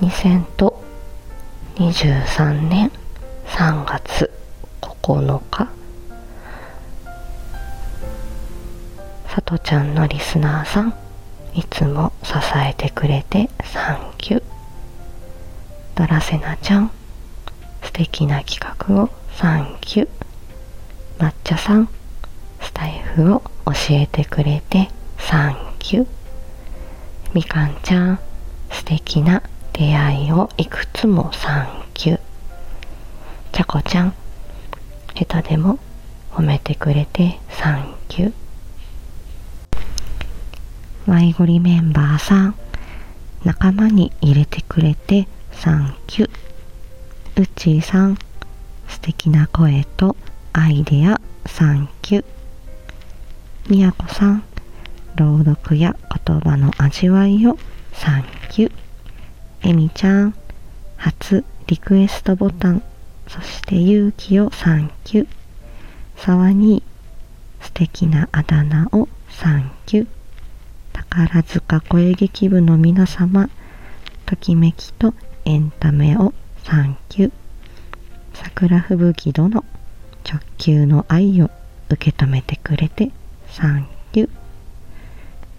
2023年3月9日。さとちゃんのリスナーさんいつも支えてくれてサンキュー。ドラセナちゃん素敵な企画をサンキュー。抹茶さんスタイフを教えてくれてサンキュー。みかんちゃん素敵な出会いをいくつもサンキュー。ちゃこちゃん下手でも褒めてくれてサンキュワイゴリメンバーさん仲間に入れてくれてサンキュー。うっちーさん素敵な声とアイデアサンキュー。みやこさん朗読や言葉の味わいをサンキュー。えみちゃん初リクエストボタンそして勇気をサンキュー。さわに素敵なあだ名をサンキュー。宝塚声劇部の皆様ときめきとエンタメをサンキュー。桜吹雪殿直球の愛を受け止めてくれてサンキュー。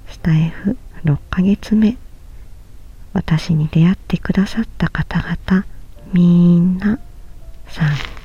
スタイフ6ヶ月目私に出会ってくださった方々みんなさん。